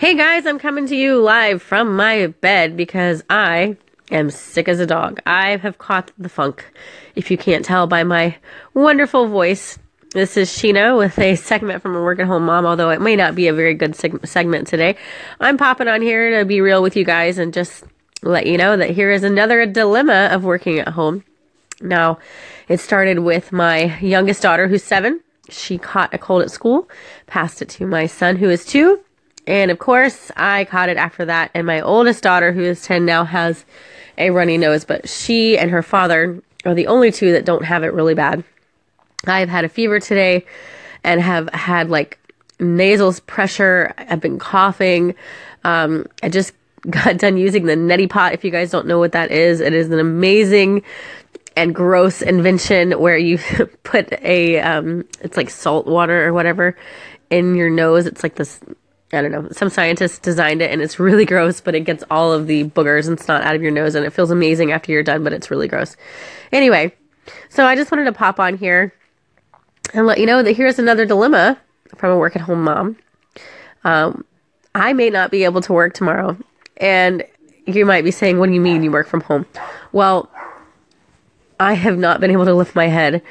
Hey guys, I'm coming to you live from my bed because I am sick as a dog. I have caught the funk, if you can't tell by my wonderful voice. This is Sheena with a segment from a work at home mom, although it may not be a very good seg- segment today. I'm popping on here to be real with you guys and just let you know that here is another dilemma of working at home. Now, it started with my youngest daughter who's seven. She caught a cold at school, passed it to my son who is two, and of course, I caught it after that. And my oldest daughter, who is 10 now, has a runny nose, but she and her father are the only two that don't have it really bad. I've had a fever today and have had like nasal pressure. I've been coughing. Um, I just got done using the neti pot. If you guys don't know what that is, it is an amazing and gross invention where you put a, um, it's like salt water or whatever in your nose. It's like this I don't know, some scientists designed it and it's really gross, but it gets all of the boogers and snot out of your nose and it feels amazing after you're done, but it's really gross. Anyway, so I just wanted to pop on here and let you know that here's another dilemma from a work at home mom. Um, I may not be able to work tomorrow. And you might be saying, What do you mean you work from home? Well, I have not been able to lift my head.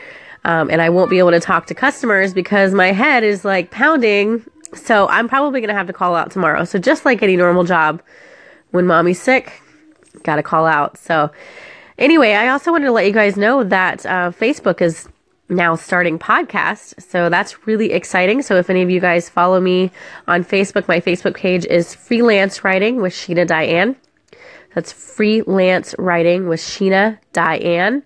Um, and I won't be able to talk to customers because my head is like pounding so I'm probably going to have to call out tomorrow. So just like any normal job, when mommy's sick, got to call out. So anyway, I also wanted to let you guys know that uh, Facebook is now starting podcast. So that's really exciting. So if any of you guys follow me on Facebook, my Facebook page is Freelance Writing with Sheena Diane. That's Freelance Writing with Sheena Diane.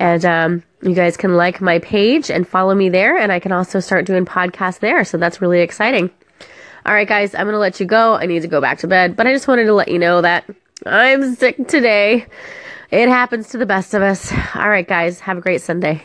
And um, you guys can like my page and follow me there. And I can also start doing podcasts there. So that's really exciting. All right, guys, I'm going to let you go. I need to go back to bed. But I just wanted to let you know that I'm sick today. It happens to the best of us. All right, guys, have a great Sunday.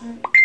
嗯。